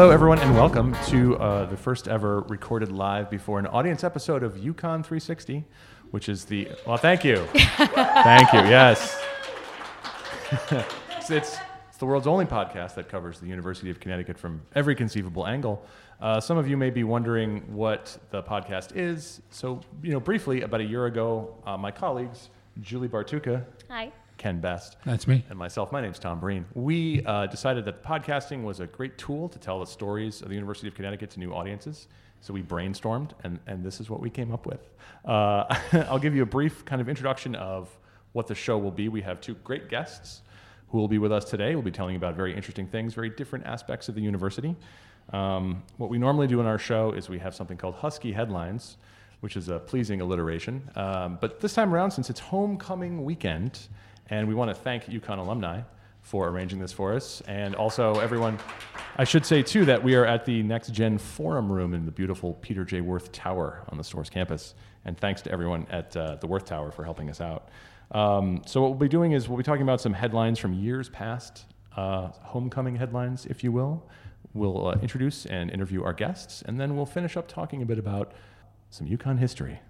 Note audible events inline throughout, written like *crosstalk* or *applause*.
Hello, everyone, and welcome to uh, the first ever recorded live before an audience episode of UConn 360, which is the. Well, thank you. *laughs* thank you, yes. *laughs* it's, it's, it's the world's only podcast that covers the University of Connecticut from every conceivable angle. Uh, some of you may be wondering what the podcast is. So, you know, briefly, about a year ago, uh, my colleagues, Julie Bartucca, Hi. Ken Best, That's me. and myself. My name's Tom Breen. We uh, decided that podcasting was a great tool to tell the stories of the University of Connecticut to new audiences. So we brainstormed, and, and this is what we came up with. Uh, *laughs* I'll give you a brief kind of introduction of what the show will be. We have two great guests who will be with us today. We'll be telling you about very interesting things, very different aspects of the university. Um, what we normally do in our show is we have something called Husky Headlines, which is a pleasing alliteration. Um, but this time around, since it's homecoming weekend, and we want to thank UConn alumni for arranging this for us, and also everyone. I should say too that we are at the Next Gen Forum Room in the beautiful Peter J. Werth Tower on the Storrs campus, and thanks to everyone at uh, the Werth Tower for helping us out. Um, so what we'll be doing is we'll be talking about some headlines from years past, uh, homecoming headlines, if you will. We'll uh, introduce and interview our guests, and then we'll finish up talking a bit about some UConn history.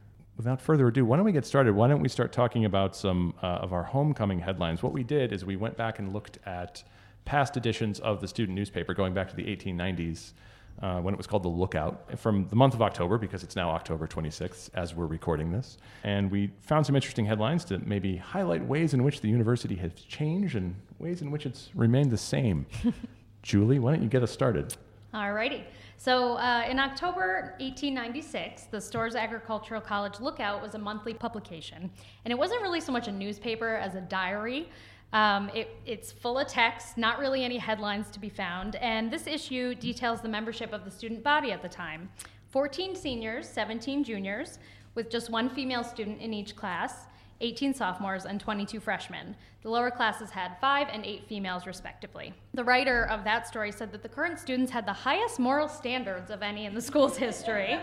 Without further ado, why don't we get started? Why don't we start talking about some uh, of our homecoming headlines? What we did is we went back and looked at past editions of the student newspaper, going back to the 1890s, uh, when it was called The Lookout, from the month of October, because it's now October 26th as we're recording this. And we found some interesting headlines to maybe highlight ways in which the university has changed and ways in which it's remained the same. *laughs* Julie, why don't you get us started? Alrighty. So uh, in October 1896, the Storrs Agricultural College Lookout was a monthly publication. And it wasn't really so much a newspaper as a diary. Um, it, it's full of text, not really any headlines to be found. And this issue details the membership of the student body at the time 14 seniors, 17 juniors, with just one female student in each class. 18 sophomores and 22 freshmen. The lower classes had five and eight females, respectively. The writer of that story said that the current students had the highest moral standards of any in the *laughs* school's history.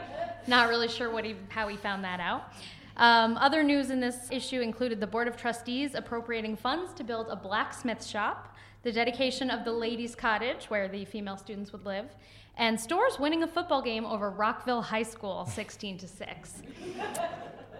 Not really sure what he, how he found that out. Um, other news in this issue included the Board of Trustees appropriating funds to build a blacksmith shop, the dedication of the ladies' cottage, where the female students would live, and Storrs winning a football game over Rockville High School, 16 to 6.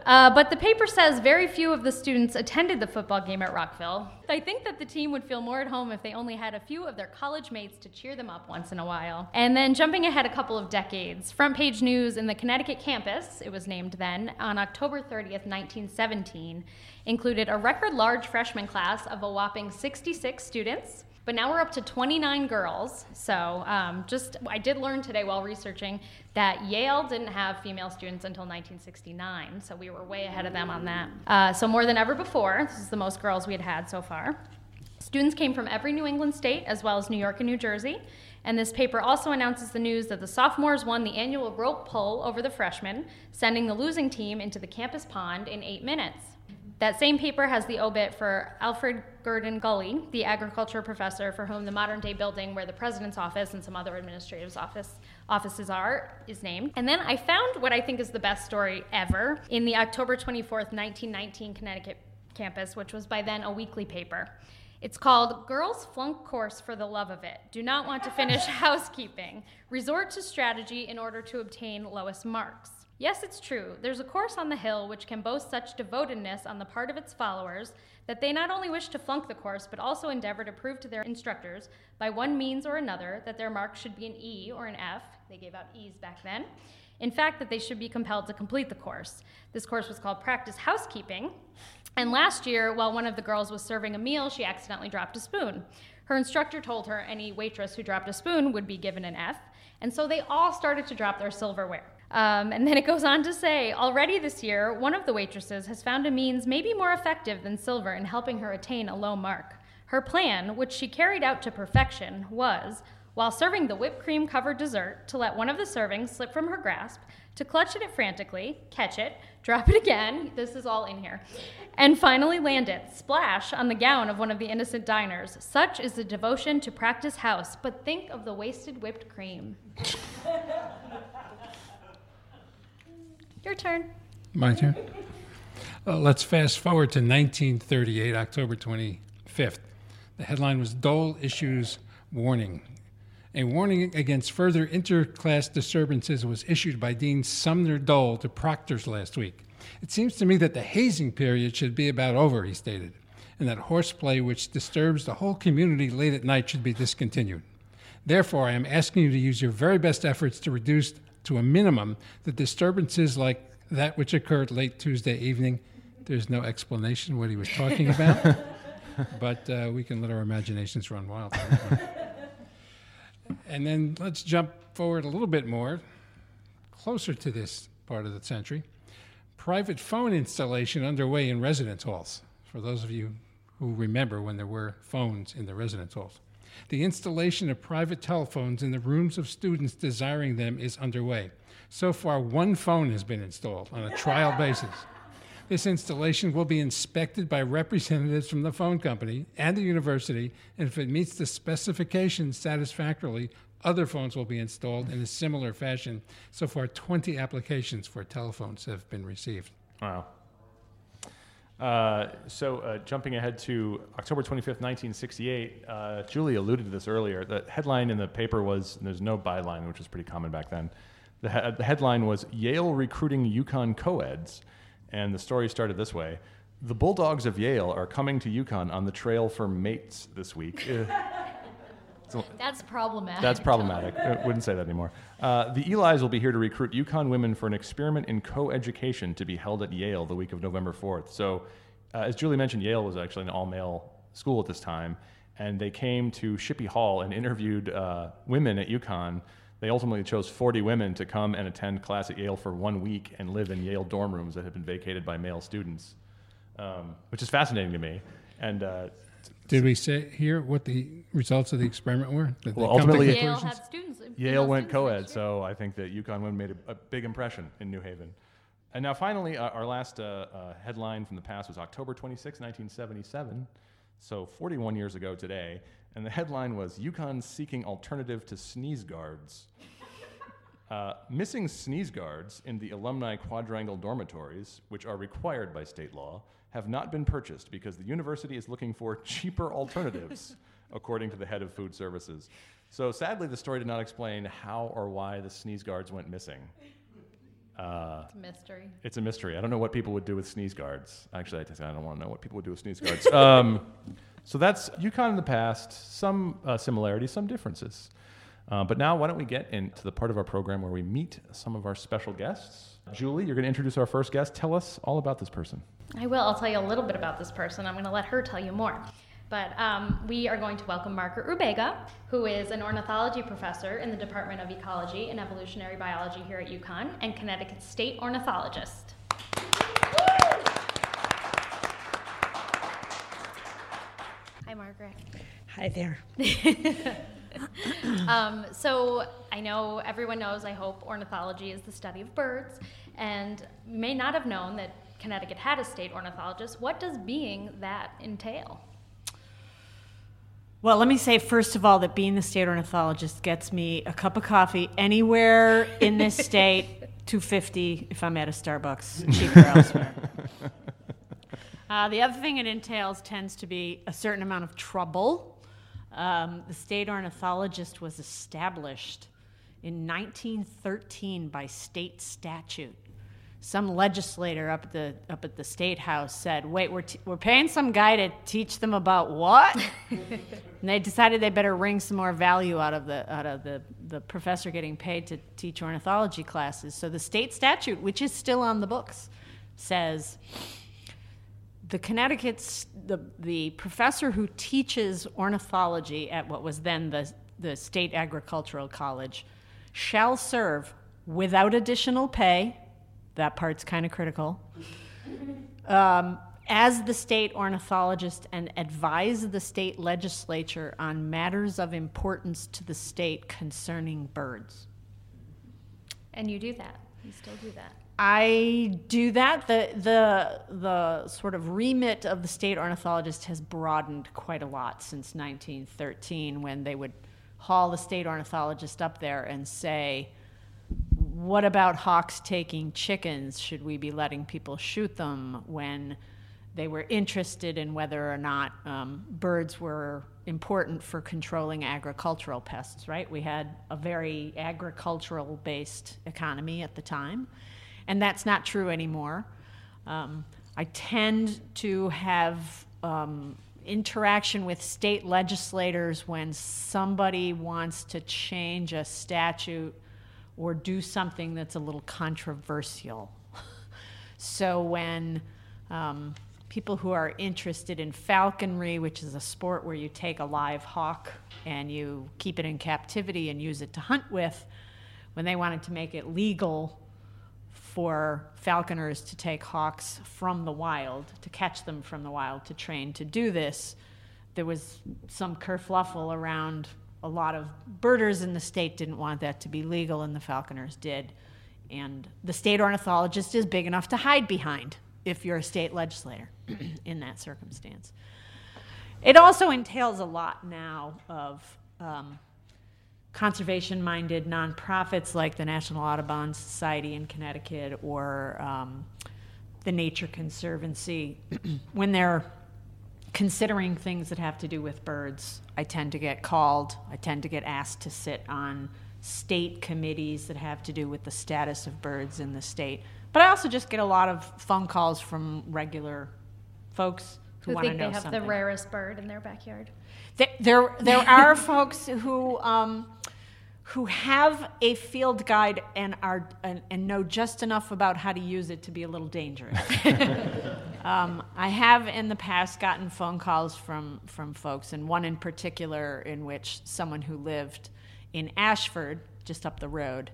Uh, but the paper says very few of the students attended the football game at Rockville. I think that the team would feel more at home if they only had a few of their college mates to cheer them up once in a while. And then jumping ahead a couple of decades, front page news in the Connecticut campus, it was named then, on October 30th, 1917, included a record large freshman class of a whopping 66 students. But now we're up to 29 girls. So um, just, I did learn today while researching that Yale didn't have female students until 1969. So we were way ahead of them on that. Uh, so more than ever before, this is the most girls we had had so far. Students came from every New England state, as well as New York and New Jersey. And this paper also announces the news that the sophomores won the annual rope pull over the freshmen, sending the losing team into the campus pond in eight minutes. That same paper has the obit for Alfred Gurdon Gulley, the agriculture professor for whom the modern day building where the president's office and some other administrative office, offices are is named. And then I found what I think is the best story ever in the October 24th, 1919 Connecticut campus, which was by then a weekly paper. It's called Girls Flunk Course for the Love of It. Do not want to finish *laughs* housekeeping. Resort to strategy in order to obtain lowest marks. Yes, it's true. There's a course on the Hill which can boast such devotedness on the part of its followers that they not only wish to flunk the course, but also endeavor to prove to their instructors, by one means or another, that their mark should be an E or an F. They gave out E's back then. In fact, that they should be compelled to complete the course. This course was called Practice Housekeeping. And last year, while one of the girls was serving a meal, she accidentally dropped a spoon. Her instructor told her any waitress who dropped a spoon would be given an F, and so they all started to drop their silverware. Um, and then it goes on to say already this year, one of the waitresses has found a means maybe more effective than silver in helping her attain a low mark. Her plan, which she carried out to perfection, was, while serving the whipped cream covered dessert, to let one of the servings slip from her grasp, to clutch at it frantically, catch it, drop it again, *laughs* this is all in here, and finally land it, splash, on the gown of one of the innocent diners. Such is the devotion to practice house, but think of the wasted whipped cream. *laughs* Your turn. My turn. Uh, let's fast forward to 1938, October 25th. The headline was Dole Issues Warning. A warning against further interclass disturbances was issued by Dean Sumner Dole to proctors last week. It seems to me that the hazing period should be about over, he stated, and that horseplay which disturbs the whole community late at night should be discontinued. Therefore, I am asking you to use your very best efforts to reduce to a minimum the disturbances like that which occurred late Tuesday evening. There's no explanation what he was talking about, *laughs* but uh, we can let our imaginations run wild. on that one. and then let's jump forward a little bit more, closer to this part of the century. Private phone installation underway in residence halls. For those of you who remember when there were phones in the residence halls. The installation of private telephones in the rooms of students desiring them is underway. So far, one phone has been installed on a trial basis. This installation will be inspected by representatives from the phone company and the university, and if it meets the specifications satisfactorily, other phones will be installed in a similar fashion. So far, 20 applications for telephones have been received. Wow. Uh, so, uh, jumping ahead to October 25th, 1968, uh, Julie alluded to this earlier. The headline in the paper was there's no byline, which was pretty common back then. The, he- the headline was Yale recruiting UConn co-eds, and the story started this way: The Bulldogs of Yale are coming to UConn on the trail for mates this week. *laughs* *laughs* That's problematic. That's problematic. I wouldn't say that anymore. Uh, the Eli's will be here to recruit UConn women for an experiment in co-education to be held at Yale the week of November 4th. So, uh, as Julie mentioned, Yale was actually an all-male school at this time, and they came to Shippee Hall and interviewed uh, women at UConn. They ultimately chose 40 women to come and attend class at Yale for one week and live in Yale dorm rooms that had been vacated by male students, um, which is fascinating to me. And uh, Did we say here what the results of the experiment were? Did they Well, come to ultimately- Yale conclusions? had students. Yale went students co-ed, so I think that UConn women made a, a big impression in New Haven. And now, finally, uh, our last uh, uh, headline from the past was October 26, 1977, so 41 years ago today. And the headline was UConn seeking alternative to sneeze guards. *laughs* Uh, missing sneeze guards in the alumni quadrangle dormitories, which are required by state law, have not been purchased because the university is looking for *laughs* cheaper alternatives, according to the head of food services. So sadly, the story did not explain how or why the sneeze guards went missing. Uh, It's a mystery. it's a mystery. I don't know what people would do with sneeze guards. Actually, I, just, I don't want to know what people would do with sneeze guards. *laughs* um, so that's UConn in the past. Some uh, similarities, some differences. Uh, but now, why don't we get into the part of our program where we meet some of our special guests? Julie, you're going to introduce our first guest. Tell us all about this person. I will. I'll tell you a little bit about this person. I'm going to let her tell you more. But um, we are going to welcome Margaret Rubega, who is an ornithology professor in the Department of Ecology and Evolutionary Biology here at UConn and Connecticut State ornithologist. Hi, Margaret. Hi there. *laughs* Um, so I know everyone knows, I hope, ornithology is the study of birds, and you may not have known that Connecticut had a state ornithologist. What does being that entail? Well, let me say first of all that being the state ornithologist gets me a cup of coffee anywhere in this *laughs* state, 250 if I'm at a Starbucks, cheaper elsewhere. *laughs* Uh, the other thing it entails tends to be a certain amount of trouble. Um, the state ornithologist was established in 1913 by state statute. Some legislator up at the up at the state house said, "Wait, we're t- we're paying some guy to teach them about what?" *laughs* and they decided they better wring some more value out of the out of the the professor getting paid to teach ornithology classes. So the state statute, which is still on the books, says the Connecticut's the the professor who teaches ornithology at what was then the the state agricultural college shall serve without additional pay. That part's kind of critical. Um, as the state ornithologist and advise the state legislature on matters of importance to the state concerning birds. And you do that. You still do that. I do that. The the the sort of remit of the state ornithologist has broadened quite a lot since 1913 when they would haul the state ornithologist up there and say, "What about hawks taking chickens? Should we be letting people shoot them?" When They were interested in whether or not um, birds were important for controlling agricultural pests, right? We had a very agricultural based economy at the time, and that's not true anymore. Um, I tend to have um, interaction with state legislators when somebody wants to change a statute or do something that's a little controversial. *laughs* so when um, people who are interested in falconry, which is a sport where you take a live hawk and you keep it in captivity and use it to hunt with, when they wanted to make it legal for falconers to take hawks from the wild, to catch them from the wild, to train to do this, there was some kerfluffle around a lot of birders in the state didn't want that to be legal, and the falconers did. And the state ornithologist is big enough to hide behind if you're a state legislator *clears throat* in that circumstance. It also entails a lot now of um, conservation minded nonprofits like the National Audubon Society in Connecticut or um, the Nature Conservancy *clears throat* when they're considering things that have to do with birds. I tend to get called, I tend to get asked to sit on state committees that have to do with the status of birds in the state. But I also just get a lot of phone calls from regular folks who, Who want to think they have something. the rarest bird in their backyard? There, there, there are *laughs* folks who um, who have a field guide and are and, and know just enough about how to use it to be a little dangerous. *laughs* *laughs* um, I have in the past gotten phone calls from from folks, and one in particular in which someone who lived in Ashford, just up the road,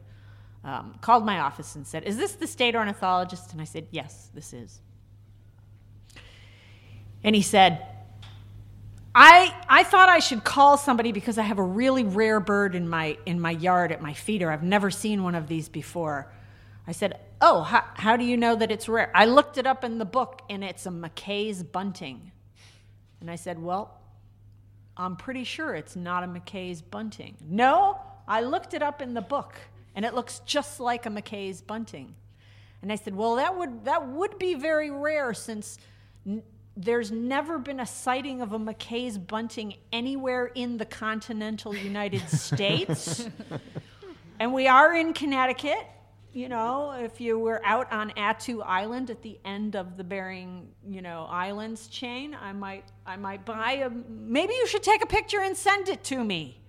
um, called my office and said, "Is this the state ornithologist?" And I said, "Yes, this is." And he said, I, I thought I should call somebody because I have a really rare bird in my, in my yard at my feeder. I've never seen one of these before. I said, Oh, how, how do you know that it's rare? I looked it up in the book and it's a McKay's bunting. And I said, Well, I'm pretty sure it's not a McKay's bunting. No, I looked it up in the book and it looks just like a McKay's bunting. And I said, Well, that would, that would be very rare since there's never been a sighting of a McKay's bunting anywhere in the continental United *laughs* States. and we are in Connecticut. You know, if you were out on Attu Island at the end of the Bering, you know, Islands chain, I might, I might buy a. Maybe you should take a picture and send it to me.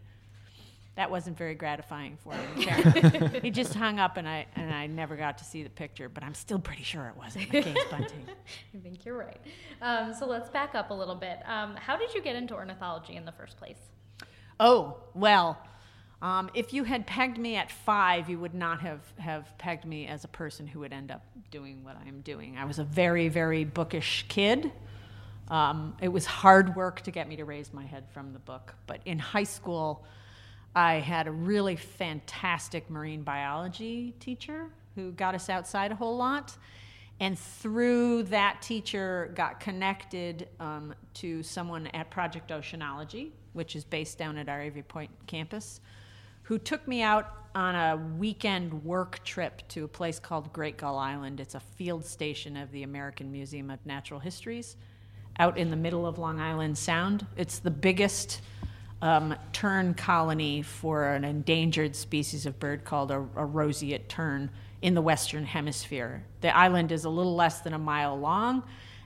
That wasn't very gratifying for him. He *laughs* just hung up, and I and I never got to see the picture. But I'm still pretty sure it wasn't McKay's bunting. *laughs* I think you're right. Um, so let's back up a little bit. Um, how did you get into ornithology in the first place? Oh, well, um, if you had pegged me at five, you would not have, have pegged me as a person who would end up doing what I'm doing. I was a very, very bookish kid. Um, it was hard work to get me to raise my head from the book. But in high school, I had a really fantastic marine biology teacher who got us outside a whole lot. And through that teacher, got connected um, to someone at Project Oceanology, which is based down at our Avery Point campus, who took me out on a weekend work trip to a place called Great Gull Island. It's a field station of the American Museum of Natural Histories out in the middle of Long Island Sound. It's the biggest um, tern colony for an endangered species of bird called a, a roseate tern in the Western Hemisphere. The island is a little less than a mile long,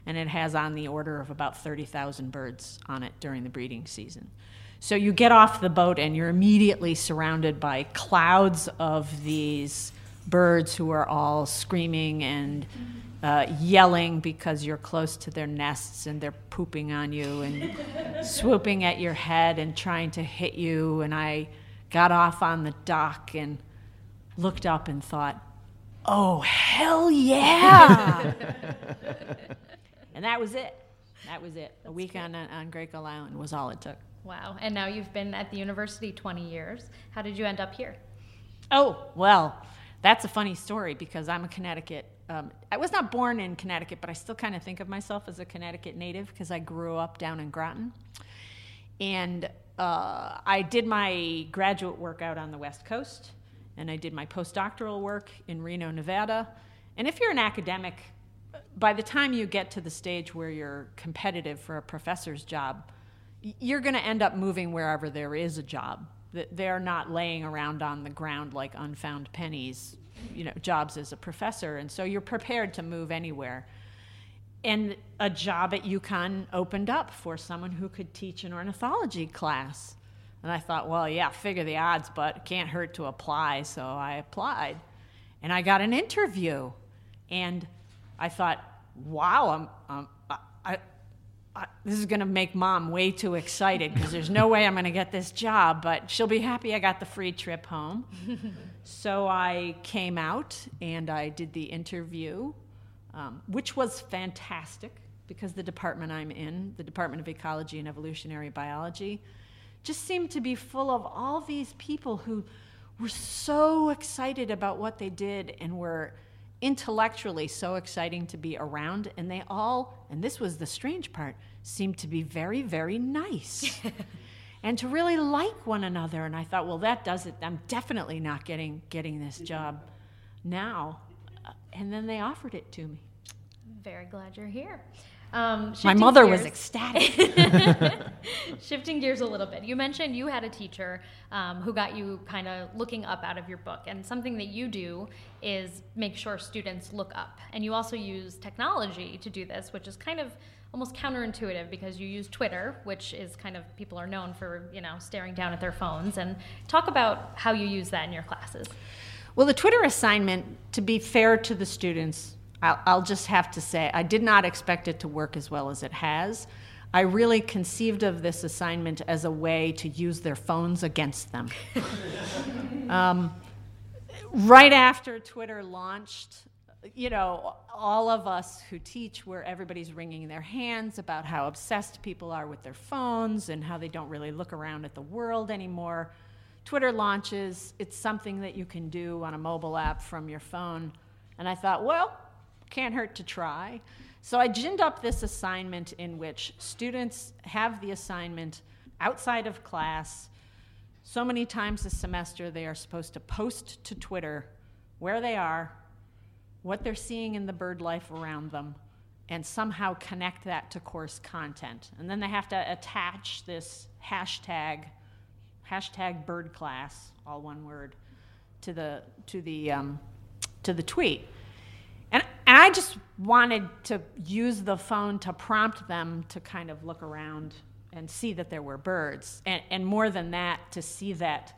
and it has on the order of about 30,000 birds on it during the breeding season. So you get off the boat, and you're immediately surrounded by clouds of these birds who are all screaming and uh, yelling because you're close to their nests and they're pooping on you and *laughs* swooping at your head and trying to hit you. And I got off on the dock and looked up and thought, oh, hell yeah! *laughs* and that was it. That was it. a week on, on Great Gull Island was all it took. Wow. And now you've been at the university 20 years. How did you end up here? Oh, well, that's a funny story because I'm a Connecticut. Um, I was not born in Connecticut, but I still kind of think of myself as a Connecticut native because I grew up down in Groton. And uh, I did my graduate work out on the West Coast, and I did my postdoctoral work in Reno, Nevada. And if you're an academic, by the time you get to the stage where you're competitive for a professor's job, you're going to end up moving wherever there is a job. They're not laying around on the ground like unfound pennies, you know, jobs as a professor. And so you're prepared to move anywhere. And a job at UConn opened up for someone who could teach an ornithology class. And I thought, well, yeah, figure the odds, but can't hurt to apply. So I applied. And I got an interview. And I thought, wow, I'm, um, I, This is going to make mom way too excited because there's no way I'm going to get this job, but she'll be happy I got the free trip home. *laughs* so I came out and I did the interview, um, which was fantastic because the department I'm in, the Department of Ecology and Evolutionary Biology, just seemed to be full of all these people who were so excited about what they did and were intellectually so exciting to be around. And they all, and this was the strange part, seemed to be very, very nice. *laughs* and to really like one another. And I thought, well, that does it. I'm definitely not getting getting this job now. And then they offered it to me. Very glad you're here. Um, My mother was ecstatic. *laughs* Shifting gears a little bit, you mentioned you had a teacher um, who got you kind of looking up out of your book, and something that you do is make sure students look up. And you also use technology to do this, which is kind of almost counterintuitive because you use Twitter, which is kind of people are known for you know staring down at their phones. And talk about how you use that in your classes. Well, the Twitter assignment, to be fair to the students, I'll, I'll just have to say I did not expect it to work as well as it has. I really conceived of this assignment as a way to use their phones against them. *laughs* um, right after Twitter launched, you know, all of us who teach, where everybody's wringing their hands about how obsessed people are with their phones and how they don't really look around at the world anymore. Twitter launches, it's something that you can do on a mobile app from your phone. And I thought, well, can't hurt to try. So I ginned up this assignment in which students have the assignment outside of class. So many times a semester, they are supposed to post to Twitter where they are, what they're seeing in the bird life around them, and somehow connect that to course content. And then they have to attach this hashtag, hashtag bird class, all one word, to the, to the, um, to the tweet. And, I just wanted to use the phone to prompt them to kind of look around and see that there were birds. And, and more than that, to see that,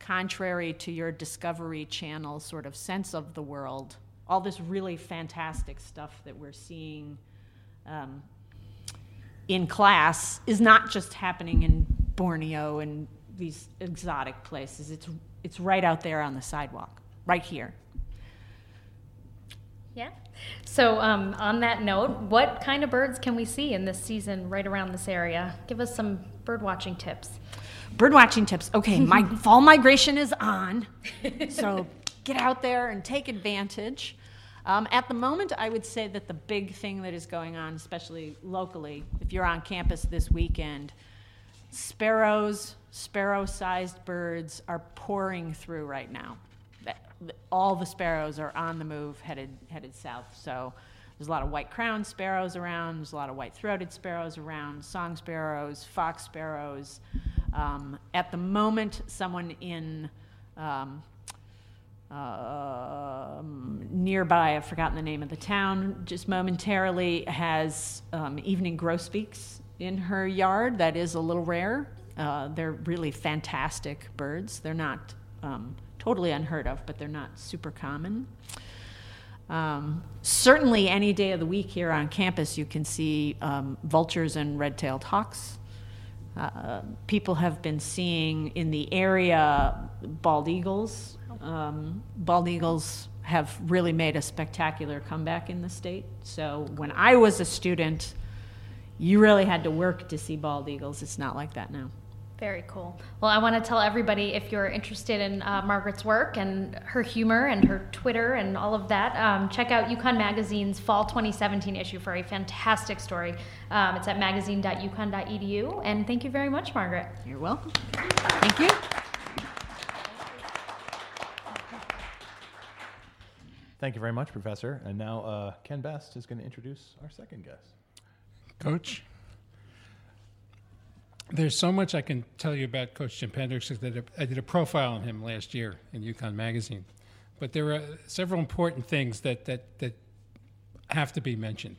contrary to your Discovery Channel sort of sense of the world, all this really fantastic stuff that we're seeing um, in class is not just happening in Borneo and these exotic places. It's, it's right out there on the sidewalk, right here. Yeah. So, um, on that note, what kind of birds can we see in this season right around this area? Give us some bird watching tips. Bird watching tips. Okay, my *laughs* fall migration is on, so get out there and take advantage. Um, at the moment, I would say that the big thing that is going on, especially locally, if you're on campus this weekend, sparrows, sparrow sized birds are pouring through right now. All the sparrows are on the move, headed, headed south. So there's a lot of white crowned sparrows around, there's a lot of white throated sparrows around, song sparrows, fox sparrows. Um, at the moment, someone in um, um, nearby, I've forgotten the name of the town, just momentarily has um, evening grosbeaks in her yard. That is a little rare. Uh, they're really fantastic birds. They're not um, totally unheard of, but they're not super common. Um, certainly, any day of the week here on campus, you can see um, vultures and red tailed hawks. Uh, people have been seeing in the area bald eagles. Um, bald eagles have really made a spectacular comeback in the state. So when I was a student, you really had to work to see bald eagles. It's not like that now. Very cool. Well, I want to tell everybody if you're interested in uh, Margaret's work and her humor and her Twitter and all of that, um, check out UConn Magazine's Fall 2017 issue for a fantastic story. Um, it's at magazine.uconn.edu. And thank you very much, Margaret. You're welcome. Thank you. Thank you very much, Professor. And now uh, Ken Best is going to introduce our second guest. Coach, there's so much I can tell you about Coach Jim Penders that I did a profile on him last year in UConn Magazine. But there are several important things that, that, that have to be mentioned.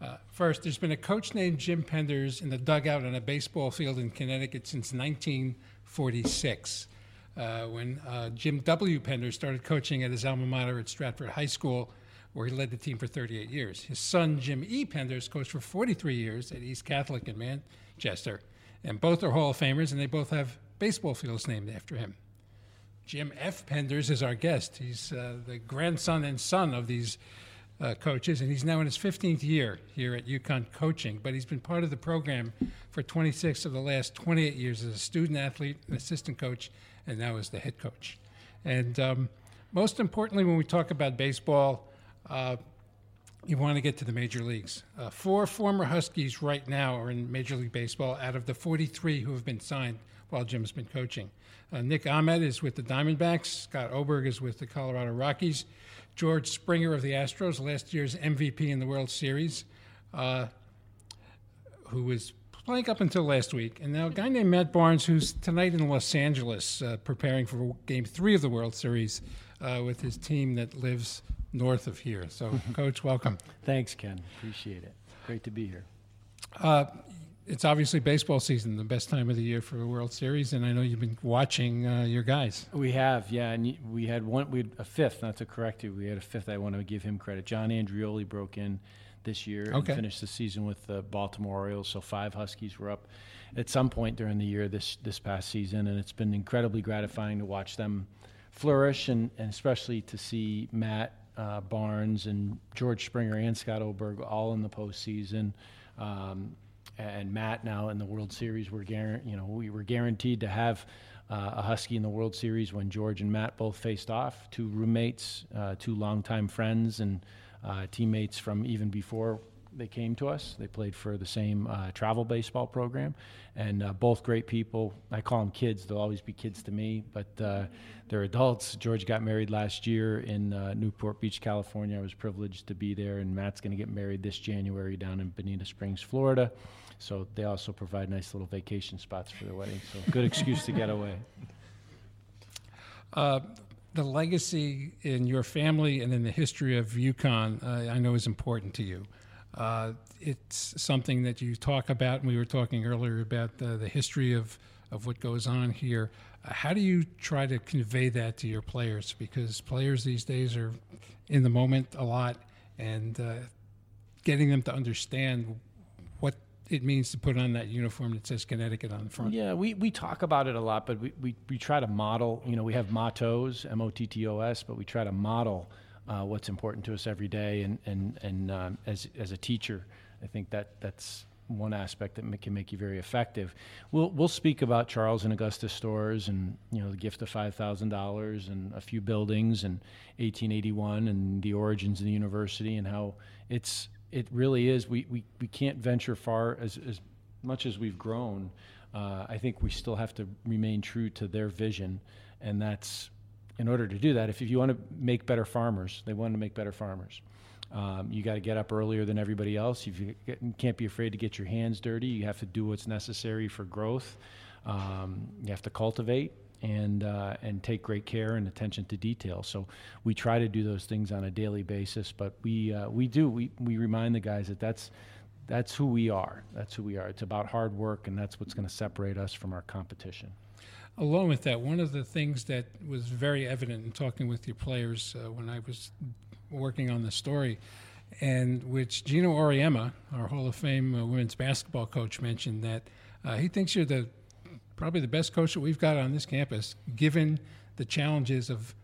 Uh, first, there's been a coach named Jim Penders in the dugout on a baseball field in Connecticut since 1946, uh, when uh, Jim W. Penders started coaching at his alma mater at Stratford High School, where he led the team for 38 years. His son, Jim E. Penders, coached for 43 years at East Catholic in Manchester, and both are Hall of Famers, and they both have baseball fields named after him. Jim F. Penders is our guest. He's uh, the grandson and son of these uh, coaches, and he's now in his 15th year here at UConn coaching. But he's been part of the program for 26 of the last 28 years as a student athlete, an assistant coach, and now as the head coach. And um, most importantly, when we talk about baseball, uh, you want to get to the major leagues. Uh, four former Huskies right now are in Major League Baseball out of the 43 who have been signed while Jim's been coaching. Uh, Nick Ahmed is with the Diamondbacks. Scott Oberg is with the Colorado Rockies. George Springer of the Astros, last year's MVP in the World Series, uh, who was playing up until last week. And now a guy named Matt Barnes, who's tonight in Los Angeles uh, preparing for Game 3 of the World Series uh, with his team that lives north of here. So, Coach, welcome. Thanks, Ken. Appreciate it. Great to be here. Uh, it's obviously baseball season, the best time of the year for the World Series, and I know you've been watching uh, your guys. We have, yeah, and we had one, we had a fifth. Not to correct you, we had a fifth. I want to give him credit. John Andreoli broke in this year Okay. and finished the season with the Baltimore Orioles. So five Huskies were up at some point during the year this this past season, and it's been incredibly gratifying to watch them flourish, and, and especially to see Matt uh, Barnes and George Springer and Scott Oberg all in the postseason. Um, and Matt now in the World Series. We're guaranteed, you know, we were guaranteed to have uh, a Husky in the World Series when George and Matt both faced off. Two roommates, uh, two longtime friends, and uh, teammates from even before they came to us. They played for the same uh, travel baseball program, and uh, both great people. I call them kids; they'll always be kids to me, but uh, they're adults. George got married last year in uh, Newport Beach, California. I was privileged to be there, and Matt's going to get married this January down in Bonita Springs, Florida. So they also provide nice little vacation spots for their wedding. So good excuse to get away. *laughs* Uh, the legacy in your family and in the history of UConn, uh, I know, is important to you. Uh, it's something that you talk about, and we were talking earlier about the, the history of, of what goes on here. Uh, how do you try to convey that to your players? Because players these days are in the moment a lot, and uh, getting them to understand what it means to put on that uniform that says Connecticut on the front. Yeah, we, we talk about it a lot, but we, we, we try to model, you know, we have mottos, M O T T O S, but we try to model uh, what's important to us every day. And, and, and um, as, as a teacher, I think that that's one aspect that can make you very effective. We'll, we'll speak about Charles and Augusta Storrs and, you know, the gift of $5,000 and a few buildings and 1881 and the origins of the university and how it's, it really is, we, we, we can't venture far as, as much as we've grown, uh, I think we still have to remain true to their vision, and that's in order to do that. If, if you want to make better farmers, they want to make better farmers. Um, you got to get up earlier than everybody else. You, get, you can't be afraid to get your hands dirty. You have to do what's necessary for growth. Um, you have to cultivate and uh, and take great care and attention to detail. So we try to do those things on a daily basis. But we uh, we do we we remind the guys that that's that's who we are. That's who we are. It's about hard work, and that's what's going to separate us from our competition. Along with that, one of the things that was very evident in talking with your players uh, when I was working on the story, and which Geno Auriemma, our Hall of Fame uh, women's basketball coach, mentioned that uh, he thinks you're the probably the best coach that we've got on this campus, given the challenges of.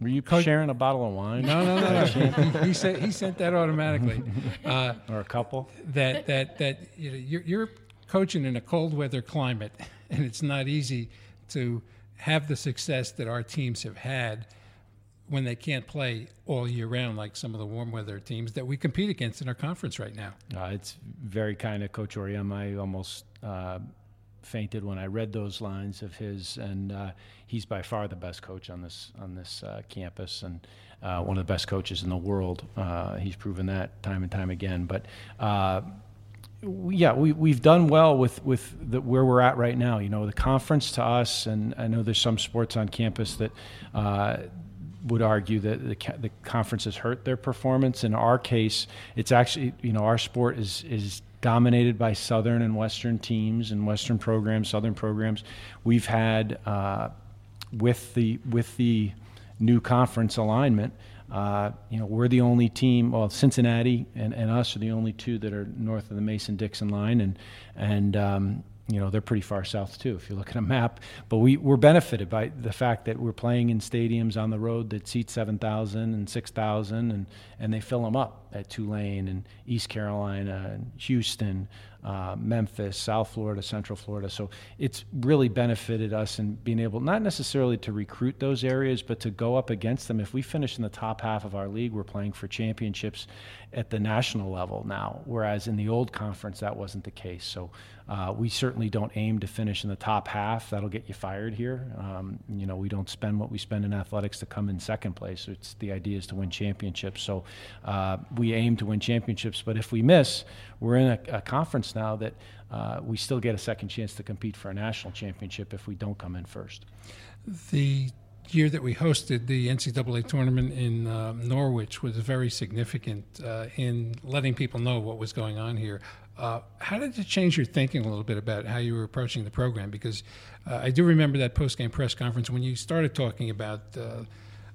Were you Coach- sharing a bottle of wine? No, no, no, no. *laughs* he, he, said, he sent that automatically. *laughs* Uh, Or a couple? that that that you know, you're, you're coaching in a cold weather climate, and it's not easy to have the success that our teams have had when they can't play all year round like some of the warm weather teams that we compete against in our conference right now. Uh, it's very kind of Coach Auriemma. I almost uh, fainted when I read those lines of his, and uh, he's by far the best coach on this on this uh, campus, and uh, one of the best coaches in the world. Uh, he's proven that time and time again. But yeah, we, we've done well with, with the, where we're at right now. You know, the conference to us, and I know there's some sports on campus that uh, would argue that the, the conference has hurt their performance. In our case, it's actually, you know, our sport is, is dominated by Southern and Western teams and Western programs, Southern programs. We've had, uh, with the, with the new conference alignment, uh, you know, we're the only team. Well, Cincinnati and, and us are the only two that are north of the Mason-Dixon line, and and um, you know they're pretty far south too if you look at a map. But we we're benefited by the fact that we're playing in stadiums on the road that seat 7,000 and 6,000, and and they fill them up at Tulane and East Carolina and Houston uh, Memphis, South Florida, Central Florida. So it's really benefited us in being able not necessarily to recruit those areas, but to go up against them. If we finish in the top half of our league, we're playing for championships at the national level now, whereas in the old conference that wasn't the case. So uh, we certainly don't aim to finish in the top half. That'll get you fired here. Um, you know, we don't spend what we spend in athletics to come in second place. It's the idea is to win championships. So uh, we aim to win championships, but if we miss, we're in a, a conference now that uh, we still get a second chance to compete for a national championship if we don't come in first. The year that we hosted the NCAA tournament in uh, Norwich was very significant uh, in letting people know what was going on here. Uh, how did it change your thinking a little bit about how you were approaching the program? Because uh, I do remember that post-game press conference when you started talking about uh,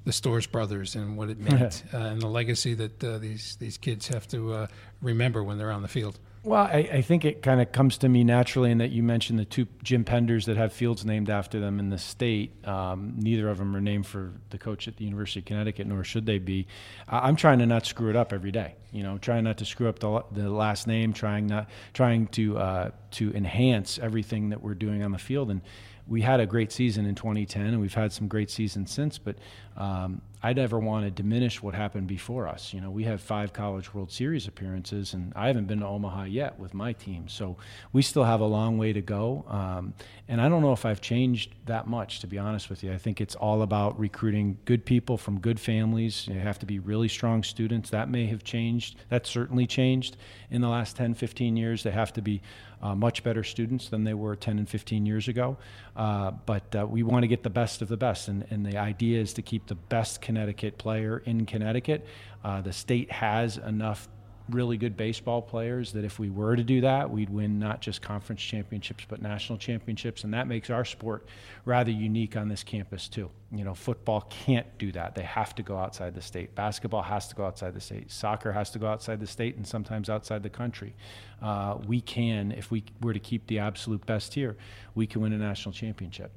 the Storrs brothers and what it meant uh, and the legacy that these these kids have to remember when they're on the field. Well, I, I think it kind of comes to me naturally in that you mentioned the two Jim Penders that have fields named after them in the state. Um, neither of them are named for the coach at the University of Connecticut, nor should they be. I'm trying to not screw it up every day. You know, trying not to screw up the, the last name, trying not trying to uh, to enhance everything that we're doing on the field and we had a great season in 2010, and we've had some great seasons since. But um, I never want to diminish what happened before us. You know, we have five College World Series appearances, and I haven't been to Omaha yet with my team. So we still have a long way to go. Um, and I don't know if I've changed that much, to be honest with you. I think it's all about recruiting good people from good families. You have to be really strong students. That may have changed. That certainly changed in the last 10, 15 years. They have to be uh, much better students than they were 10 and 15 years ago. Uh, but uh, we want to get the best of the best, and, and, the idea is to keep the best Connecticut player in Connecticut. Uh, the state has enough really good baseball players that if we were to do that, we'd win not just conference championships but national championships, and that makes our sport rather unique on this campus too. You know, football can't do that; they have to go outside the state. Basketball has to go outside the state. Soccer has to go outside the state and sometimes outside the country. Uh, we can, if we were to keep the absolute best here, we can win a national championship.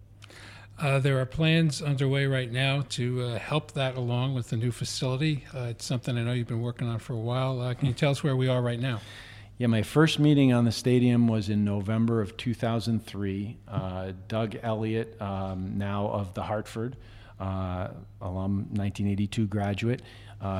Uh, there are plans underway right now to uh, help that along with the new facility. Uh, it's something I know you've been working on for a while. Uh, can you tell us where we are right now? Yeah, my first meeting on the stadium was in November of 2003. Uh, Doug Elliott, um, now of the Hartford, uh, alum, 1982 graduate,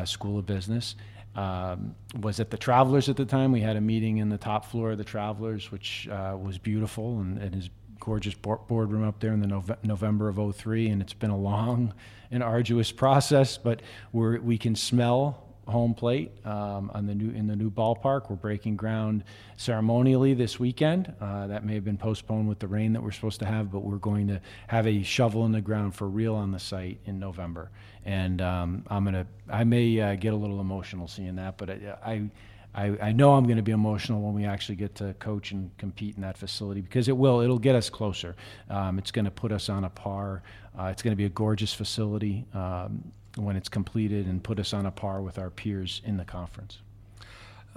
School of Business. Um, was at the Travelers at the time. We had a meeting in the top floor of the Travelers, which was beautiful and, and is gorgeous boardroom up there in the Nove- November of 03, and it's been a long and arduous process, but we we can smell home plate um, on the new in the new ballpark. We're breaking ground ceremonially this weekend. Uh, that may have been postponed with the rain that we're supposed to have, but we're going to have a shovel in the ground for real on the site in November. And um, I'm gonna I may uh, get a little emotional seeing that, but I, I I, I know I'm going to be emotional when we actually get to coach and compete in that facility because it will. It'll get us closer. Um, it's going to put us on a par. Uh, it's going to be a gorgeous facility um, when it's completed and put us on a par with our peers in the conference.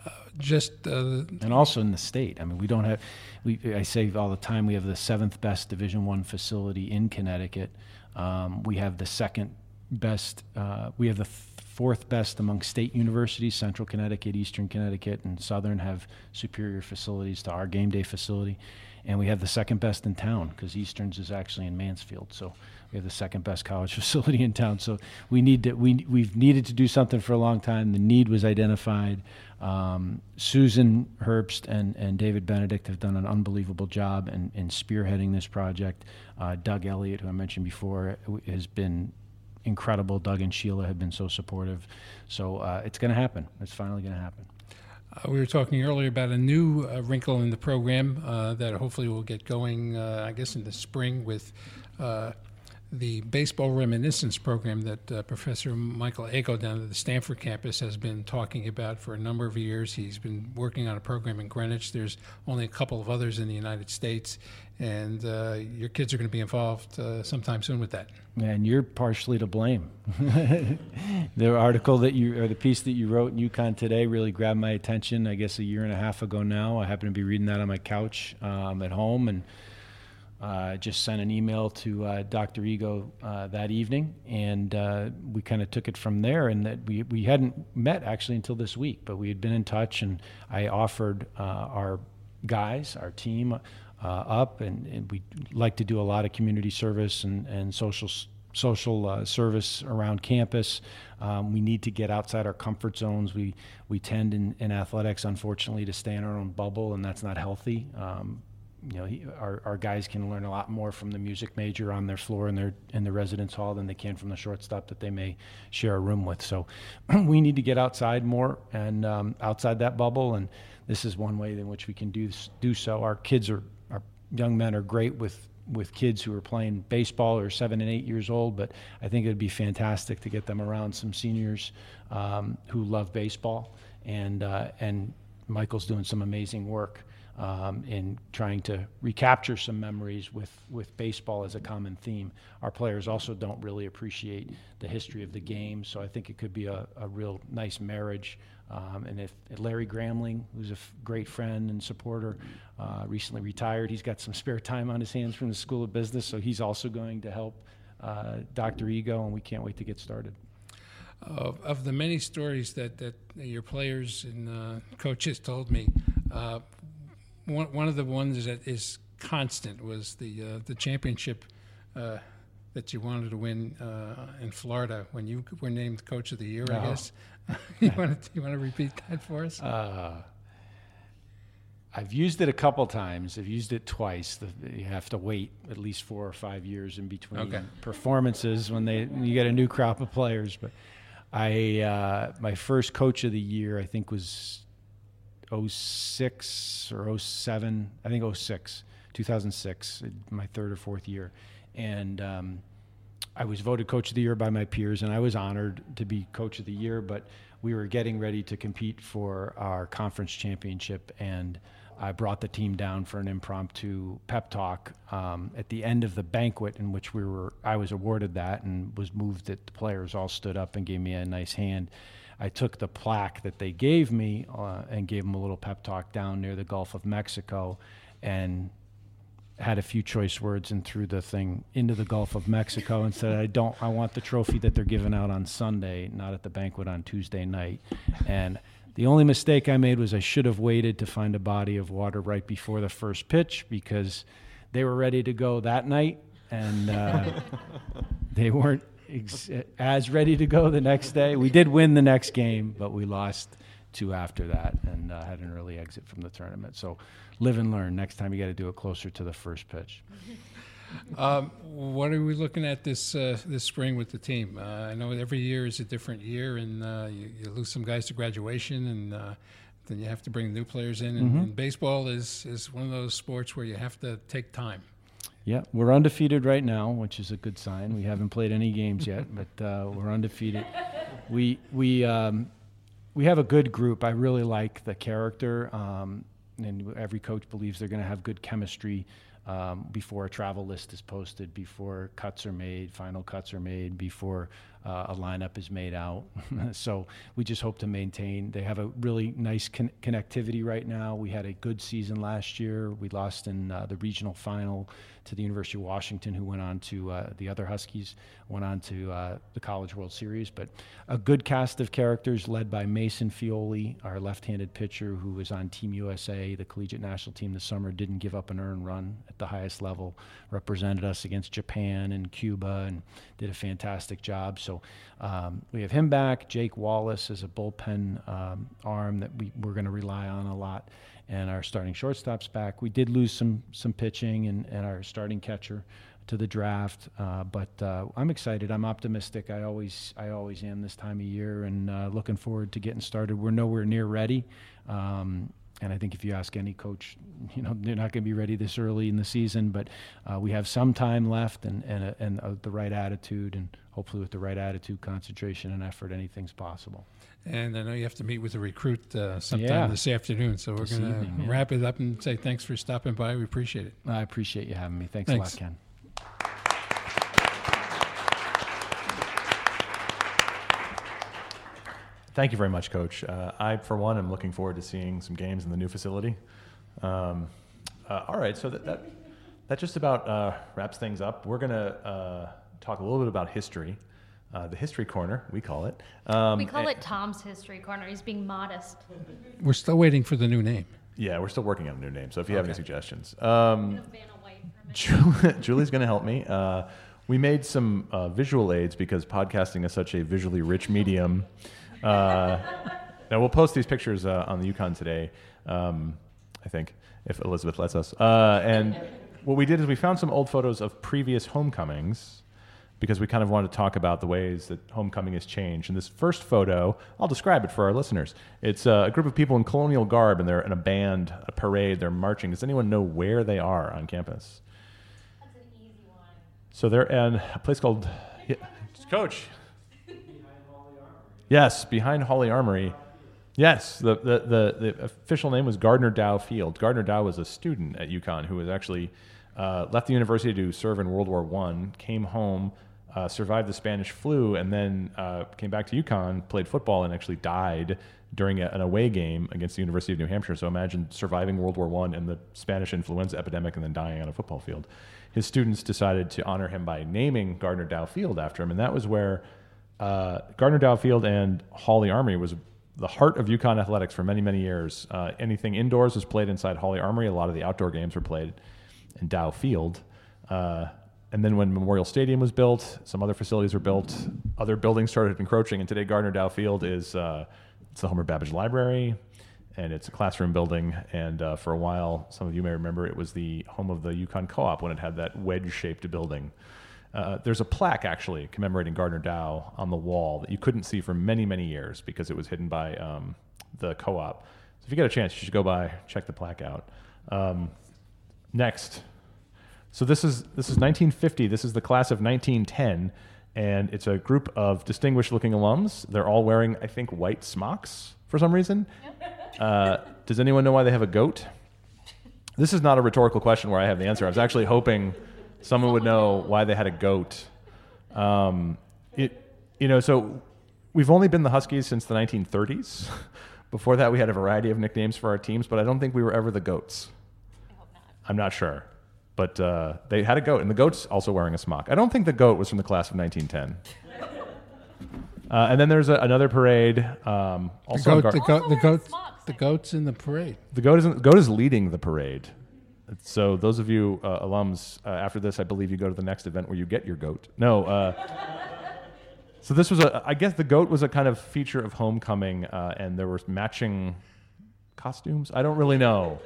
Uh, just uh, and also in the state. I mean, we don't have. We I say all the time we have the seventh best Division One facility in Connecticut. Um, we have the second best. Uh, we have the fourth best among state universities. Central Connecticut, Eastern Connecticut, and Southern have superior facilities to our game day facility, and we have the second best in town because Eastern's is actually in Mansfield. So we have the second best college *laughs* facility in town. So we need to we we've needed to do something for a long time. The need was identified. Um, Susan Herbst and, and David Benedict have done an unbelievable job in, in spearheading this project. Uh, Doug Elliott, who I mentioned before, has been incredible. Doug and Sheila have been so supportive. So uh, it's going to happen. It's finally going to happen. Uh, we were talking earlier about a new uh, wrinkle in the program uh, that hopefully will get going, uh, I guess, in the spring with uh, the baseball reminiscence program that uh, Professor Michael Ago down at the Stamford campus has been talking about for a number of years. He's been working on a program in Greenwich. There's only a couple of others in the United States, and uh, your kids are going to be involved uh, sometime soon with that. And you're partially to blame. *laughs* the article that you, or the piece that you wrote in UConn today, really grabbed my attention. I guess a year and a half ago now. I happened to be reading that on my couch um, at home, and uh, just sent an email to uh, Dr. Ego uh, that evening, and uh, we kind of took it from there. And that we, we hadn't met actually until this week, but we had been in touch, and I offered our guys, our team, uh, up, and, and we like to do a lot of community service and, and social social service around campus. Um, we need to get outside our comfort zones. We we tend in, in athletics, unfortunately, to stay in our own bubble, and that's not healthy. Um, you know, he, our, our guys can learn a lot more from the music major on their floor in their in the residence hall than they can from the shortstop that they may share a room with. So *clears throat* we need to get outside more and um, outside that bubble, and this is one way in which we can do do so. Our kids are young men are great with with kids who are playing baseball or seven and eight years old, but I think it would be fantastic to get them around some seniors um, who love baseball, and uh, and Michael's doing some amazing work um, in trying to recapture some memories with, with baseball as a common theme. Our players also don't really appreciate the history of the game, so I think it could be a, a real nice marriage. Um, and if, Larry Gramling, who's a f- great friend and supporter, uh, recently retired, he's got some spare time on his hands from the School of Business, so he's also going to help uh, Dr. Ego, and we can't wait to get started. Of the many stories that, that your players and uh, coaches told me, uh, one, one of the ones that is constant was the uh, the championship uh, that you wanted to win uh, in Florida when you were named coach of the year. I Oh. guess *laughs* you want to you want to repeat that for us? Uh, I've used it a couple times. I've used it twice. The, you have to wait at least four or five years in between Okay. performances when they when you get a new crop of players. But I uh, my first coach of the year I think was 06 or 07. I think 06, 2006, my third or fourth year, and. Um, I was voted coach of the year by my peers, and I was honored to be coach of the year. But we were getting ready to compete for our conference championship, and I brought the team down for an impromptu pep talk um, at the end of the banquet, in which we were. I was awarded that, and was moved that the players all stood up and gave me a nice hand. I took the plaque that they gave me uh, and gave them a little pep talk down near the Gulf of Mexico, and had a few choice words and threw the thing into the Gulf of Mexico and said, "I don't. I want the trophy that they're giving out on Sunday, not at the banquet on Tuesday night." And the only mistake I made was I should have waited to find a body of water right before the first pitch because they were ready to go that night, and uh, they weren't ex- as ready to go the next day. We did win the next game, but we lost two after that and uh, had an early exit from the tournament. So live and learn. Next time you got to do it closer to the first pitch. *laughs* Um, what are we looking at this uh, this spring with the team? Uh, I know every year is a different year, and uh, you, you lose some guys to graduation, and uh, then you have to bring new players in. And, and baseball is is one of those sports where you have to take time. Yeah, we're undefeated right now, which is a good sign. We haven't played any games yet, *laughs* but uh, we're undefeated. We we um, we have a good group. I really like the character, um, and every coach believes they're going to have good chemistry um, before a travel list is posted, before cuts are made, final cuts are made, before uh, a lineup is made out. *laughs* so we just hope to maintain. They have a really nice con- connectivity right now. We had a good season last year. We lost in uh, the regional final to the University of Washington, who went on to uh, the other Huskies, went on to uh, the College World Series. But a good cast of characters led by Mason Feole, our left handed pitcher who was on Team USA, the collegiate national team this summer, didn't give up an earned run at the highest level, represented us against Japan and Cuba, and did a fantastic job. So um, we have him back. Jake Wallace is a bullpen um, arm that we, we're going to rely on a lot and our starting shortstop's back. We did lose some some pitching and, and our starting catcher to the draft, uh, but uh, I'm excited. I'm optimistic. I always I always am this time of year, and uh, looking forward to getting started. We're nowhere near ready. Um, and I think if you ask any coach, you know they're not going to be ready this early in the season. But uh, we have some time left, and and, and uh, the right attitude, and hopefully with the right attitude, concentration, and effort, anything's possible. And I know you have to meet with a recruit uh, sometime Yeah. this afternoon, so we're going to yeah. wrap it up and say thanks for stopping by. We appreciate it. I appreciate you having me. Thanks, Thanks. a lot, Ken. Thank you very much, Coach. Uh, I, for one, am looking forward to seeing some games in the new facility. Um, uh, all right, so that, that, that just about uh, wraps things up. We're going to uh, talk a little bit about history, uh, the history corner, we call it. Um, We call and- it Tom's History Corner. He's being modest. We're still waiting for the new name. Yeah, we're still working on a new name, so if you have any suggestions. Um, Vanna White for a minute. Ju- Julie's going to help me. Uh, we made some uh, visual aids because podcasting is such a visually rich medium. Uh, *laughs* now we'll post these pictures uh, on the UConn today, um, I think, if Elizabeth lets us. Uh, and what we did is we found some old photos of previous homecomings because we kind of wanted to talk about the ways that homecoming has changed. And this first photo, I'll describe it for our listeners. It's uh, a group of people in colonial garb, and they're in a band, a parade, they're marching. Does anyone know where they are on campus? That's an easy one. So they're in a place called yeah, Coach. Yes, behind Hawley Armory. Yes, the, the, the, the official name was Gardner Dow Field. Gardner Dow was a student at UConn who was actually uh, left the university to serve in World War One, came home, uh, survived the Spanish flu, and then uh, came back to UConn, played football, and actually died during a, an away game against the University of New Hampshire. So imagine surviving World War One and the Spanish influenza epidemic, and then dying on a football field. His students decided to honor him by naming Gardner Dow Field after him, and that was where uh, Gardner Dow Field and Hawley Armory was the heart of UConn athletics for many, many years. Uh, anything indoors was played inside Hawley Armory. A lot of the outdoor games were played in Dow Field. Uh, and then when Memorial Stadium was built, some other facilities were built. Other buildings started encroaching, and today Gardner Dow Field is uh, it's the Homer Babbidge Library, and it's a classroom building. And uh, for a while, some of you may remember, it was the home of the UConn Co-op when it had that wedge-shaped building. Uh, there's a plaque actually commemorating Gardner Dow on the wall that you couldn't see for many, many years because it was hidden by um, the co-op. So if you get a chance, you should go by, check the plaque out. Um, next, so this is this is 1950. This is the class of 1910, and it's a group of distinguished-looking alums. They're all wearing, I think, white smocks for some reason. Uh, does anyone know why they have a goat? This is not a rhetorical question where I have the answer. I was actually hoping someone would know why they had a goat. Um, it, you know, so we've only been the Huskies since the 1930s. *laughs* Before that, we had a variety of nicknames for our teams, but I don't think we were ever the goats. I hope not. I'm not sure. But uh, they had a goat, and the goat's also wearing a smock. I don't think the goat was from the class of 1910. *laughs* Uh, and then there's a, another parade. Um, The also on goat, Gar- the goat, the goat, smocks, the goat's in the parade. The goat is the goat is leading the parade. So those of you uh, alums, uh, after this, I believe you go to the next event where you get your goat. No. Uh, *laughs* so this was a. I guess the goat was a kind of feature of homecoming, uh, and there were matching costumes. I don't really know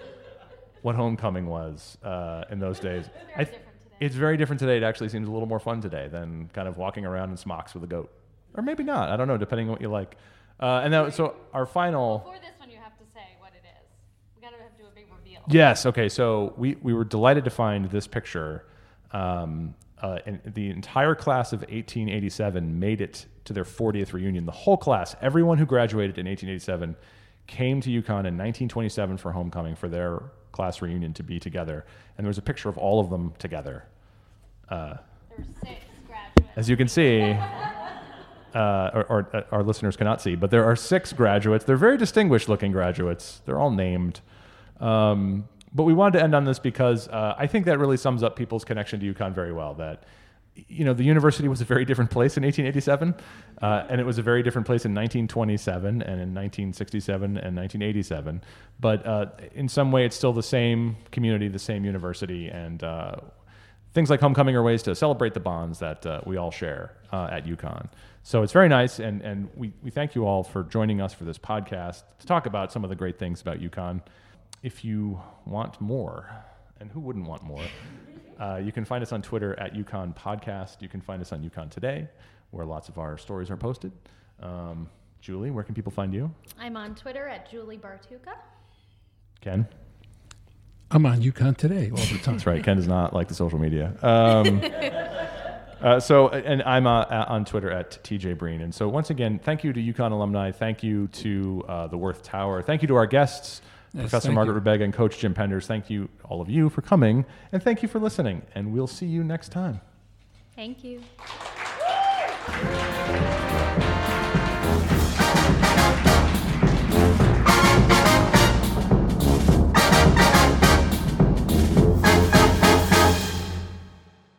what homecoming was uh, in those days. I th- it's very different today. It actually seems a little more fun today than kind of walking around in smocks with a goat, or maybe not. I don't know, depending on what you like. Uh, and now, so our final. Before this one, you have to say what it is. We gotta have to do a big reveal. Yes. Okay. So we, we were delighted to find this picture. Um, uh, and the entire class of 1887 made it to their 40th reunion. The whole class, everyone who graduated in 1887, came to UConn in 1927 for homecoming for their class reunion to be together. And there was a picture of all of them together. Uh, There's six graduates. as you can see, *laughs* uh, or, or uh, our listeners cannot see, but there are six graduates. They're very distinguished looking graduates. They're all named. Um, but we wanted to end on this because uh, I think that really sums up people's connection to UConn very well. That you know the university was a very different place in 1887, uh, and it was a very different place in 1927 and in 1967 and 1987. But uh, in some way, it's still the same community, the same university, and uh, things like homecoming are ways to celebrate the bonds that uh, we all share uh, at UConn. So it's very nice, and, and we, we thank you all for joining us for this podcast to talk about some of the great things about UConn. If you want more, and who wouldn't want more, uh, you can find us on Twitter at UConn Podcast. You can find us on UConn Today, where lots of our stories are posted. Um, Julie, where can people find you? I'm on Twitter at Julie Bartucca. Ken? I'm on UConn today all the time. That's right. Ken does not like the social media. Um, *laughs* uh, so, and I'm uh, uh, on Twitter at TJ Breen. And so, once again, thank you to UConn alumni. Thank you to uh, the Werth Tower. Thank you to our guests, Yes, Professor Margaret you. Rubega and Coach Jim Penders. Thank you, all of you, for coming. And thank you for listening. And we'll see you next time. Thank you.